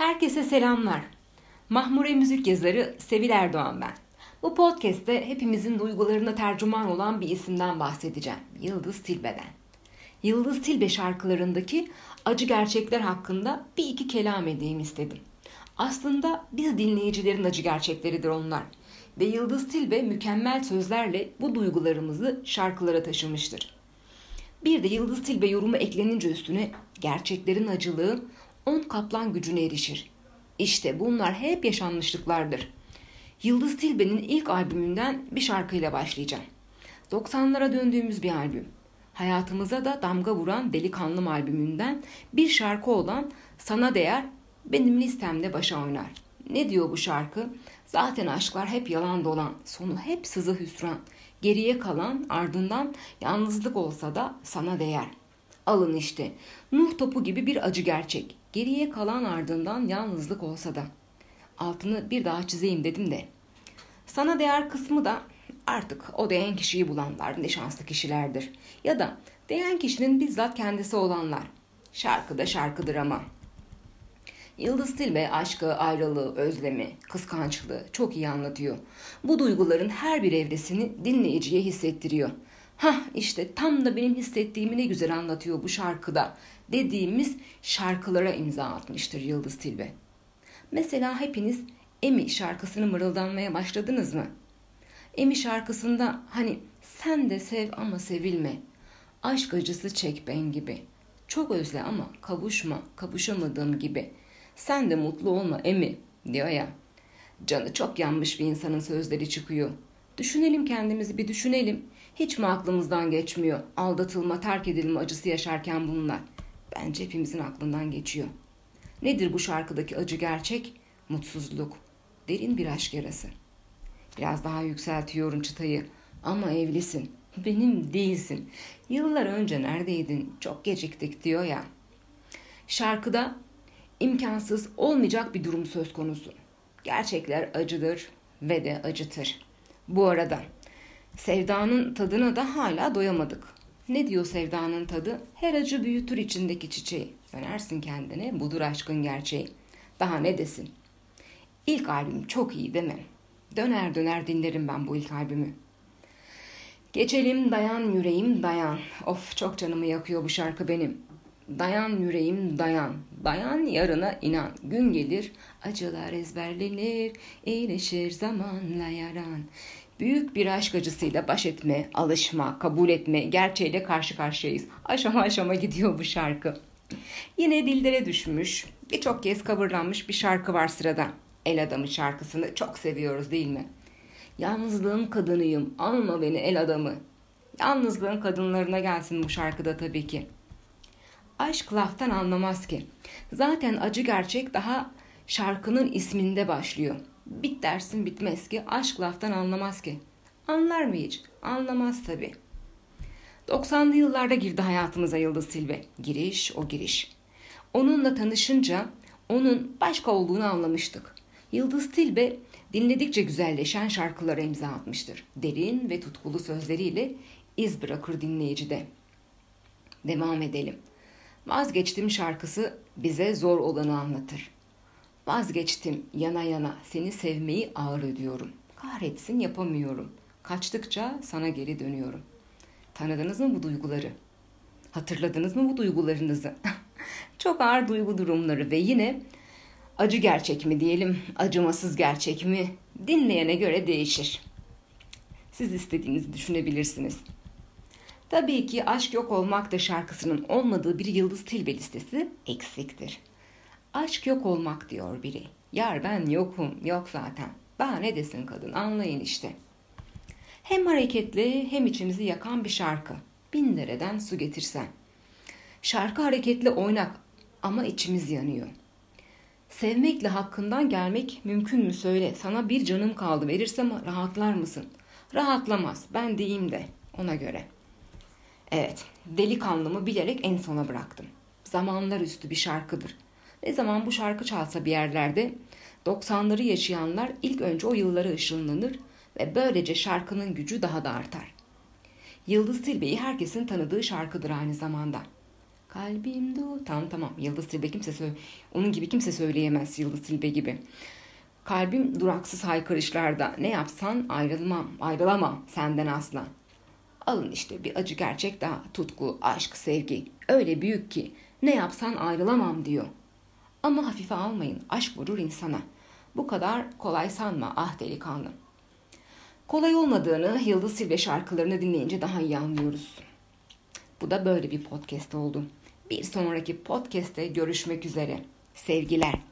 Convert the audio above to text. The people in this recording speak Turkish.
Herkese selamlar. Mahmure müzik yazarı Sevil Erdoğan ben. Bu podcast'te hepimizin duygularına tercüman olan bir isimden bahsedeceğim. Yıldız Tilbe'den. Yıldız Tilbe şarkılarındaki acı gerçekler hakkında bir iki kelam edeyim istedim. Aslında biz dinleyicilerin acı gerçekleridir onlar. Ve Yıldız Tilbe mükemmel sözlerle bu duygularımızı şarkılara taşımıştır. Bir de Yıldız Tilbe yorumu eklenince üstüne gerçeklerin acılığı on kaplan gücüne erişir. İşte bunlar hep yaşanmışlıklardır. Yıldız Tilbe'nin ilk albümünden bir şarkıyla başlayacağım. 90'lara döndüğümüz bir albüm. Hayatımıza da damga vuran Delikanlım albümünden bir şarkı olan Sana Değer benim listemde başa oynar. Ne diyor bu şarkı? Zaten aşklar hep yalan dolan, sonu hep sızı hüsran. Geriye kalan ardından yalnızlık olsa da sana değer. Alın işte. Nuh topu gibi bir acı gerçek. Geriye kalan ardından yalnızlık olsa da. Altını bir daha çizeyim dedim de. Sana değer kısmı da artık o değen kişiyi bulanlar ne şanslı kişilerdir. Ya da değen kişinin bizzat kendisi olanlar. Şarkı da şarkıdır ama. Yıldız Tilbe aşkı, ayrılığı, özlemi, kıskançlığı çok iyi anlatıyor. Bu duyguların her bir evresini dinleyiciye hissettiriyor. Hah işte tam da benim hissettiğimi ne güzel anlatıyor bu şarkıda dediğimiz şarkılara imza atmıştır Yıldız Tilbe. Mesela hepiniz Emi şarkısını mırıldanmaya başladınız mı? Emi şarkısında hani sen de sev ama sevilme. Aşk acısı çek ben gibi. Çok özle ama kavuşma, kavuşamadığım gibi. Sen de mutlu olma Emi diyor ya. Canı çok yanmış bir insanın sözleri çıkıyor. Düşünelim kendimizi bir düşünelim. Hiç mi aklımızdan geçmiyor? Aldatılma, terk edilme acısı yaşarken bunlar. Bence hepimizin aklından geçiyor. Nedir bu şarkıdaki acı gerçek? Mutsuzluk. Derin bir aşk yarası. Biraz daha yükseltiyorum çıtayı. Ama evlisin. Benim değilsin. Yıllar önce neredeydin? Çok geciktik diyor ya. Şarkıda imkansız olmayacak bir durum söz konusu. Gerçekler acıdır ve de acıtır. Bu arada sevdanın tadına da hala doyamadık. Ne diyor sevdanın tadı? Her acı büyütür içindeki çiçeği. Dönersin kendine, budur aşkın gerçeği. Daha ne desin? İlk albüm çok iyi değil mi? Döner döner dinlerim ben bu ilk albümü. Geçelim dayan yüreğim dayan. Of çok canımı yakıyor bu şarkı benim. Dayan yüreğim dayan. Dayan yarına inan. Gün gelir acılar ezberlenir. iyileşir zamanla yaran. Büyük bir aşk acısıyla baş etme, alışma, kabul etme, gerçeğiyle karşı karşıyayız. Aşama aşama gidiyor bu şarkı. Yine dillere düşmüş, birçok kez coverlanmış bir şarkı var sırada. El Adamı şarkısını çok seviyoruz değil mi? Yalnızlığın kadınıyım, alma beni el adamı. Yalnızlığın kadınlarına gelsin bu şarkıda tabii ki. Aşk laftan anlamaz ki. Zaten acı gerçek daha şarkının isminde başlıyor. Bit dersin bitmez ki, aşk laftan anlamaz ki. Anlar mı hiç? Anlamaz tabii. 90'lı yıllarda girdi hayatımıza Yıldız Tilbe. Giriş o giriş. Onunla tanışınca onun başka olduğunu anlamıştık. Yıldız Tilbe dinledikçe güzelleşen şarkılara imza atmıştır. Derin ve tutkulu sözleriyle iz bırakır dinleyicide. Devam edelim. Vazgeçtim şarkısı bize zor olanı anlatır. Vazgeçtim yana yana seni sevmeyi ağır ödüyorum. Kahretsin yapamıyorum. Kaçtıkça sana geri dönüyorum. Tanıdınız mı bu duyguları? Hatırladınız mı bu duygularınızı? Çok ağır duygu durumları ve yine acı gerçek mi diyelim, acımasız gerçek mi dinleyene göre değişir. Siz istediğinizi düşünebilirsiniz. Tabii ki Aşk Yok Olmak da şarkısının olmadığı bir Yıldız Tilbe listesi eksiktir. Aşk yok olmak diyor biri. Yar ben yokum, yok zaten. Daha ne desin kadın anlayın işte. Hem hareketli hem içimizi yakan bir şarkı. Bin dereden su getirsen. Şarkı hareketli oynak ama içimiz yanıyor. Sevmekle hakkından gelmek mümkün mü söyle. Sana bir canım kaldı verirsem rahatlar mısın? Rahatlamaz ben deyim de ona göre. Evet delikanlımı bilerek en sona bıraktım. Zamanlar üstü bir şarkıdır. Ne zaman bu şarkı çalsa bir yerlerde 90'ları yaşayanlar ilk önce o yıllara ışınlanır ve böylece şarkının gücü daha da artar. Yıldız Tilbe'yi herkesin tanıdığı şarkıdır aynı zamanda. Kalbim du. Tamam tamam. Yıldız Tilbe kimse söyle. Onun gibi kimse söyleyemez Yıldız Tilbe gibi. Kalbim duraksız haykırışlarda. Ne yapsan ayrılmam, ayrılamam senden asla. Alın işte bir acı gerçek daha. Tutku, aşk, sevgi. Öyle büyük ki ne yapsan ayrılamam diyor. Ama hafife almayın. Aşk vurur insana. Bu kadar kolay sanma ah delikanlı. Kolay olmadığını Yıldız Silve şarkılarını dinleyince daha iyi anlıyoruz. Bu da böyle bir podcast oldu. Bir sonraki podcast'te görüşmek üzere. Sevgiler.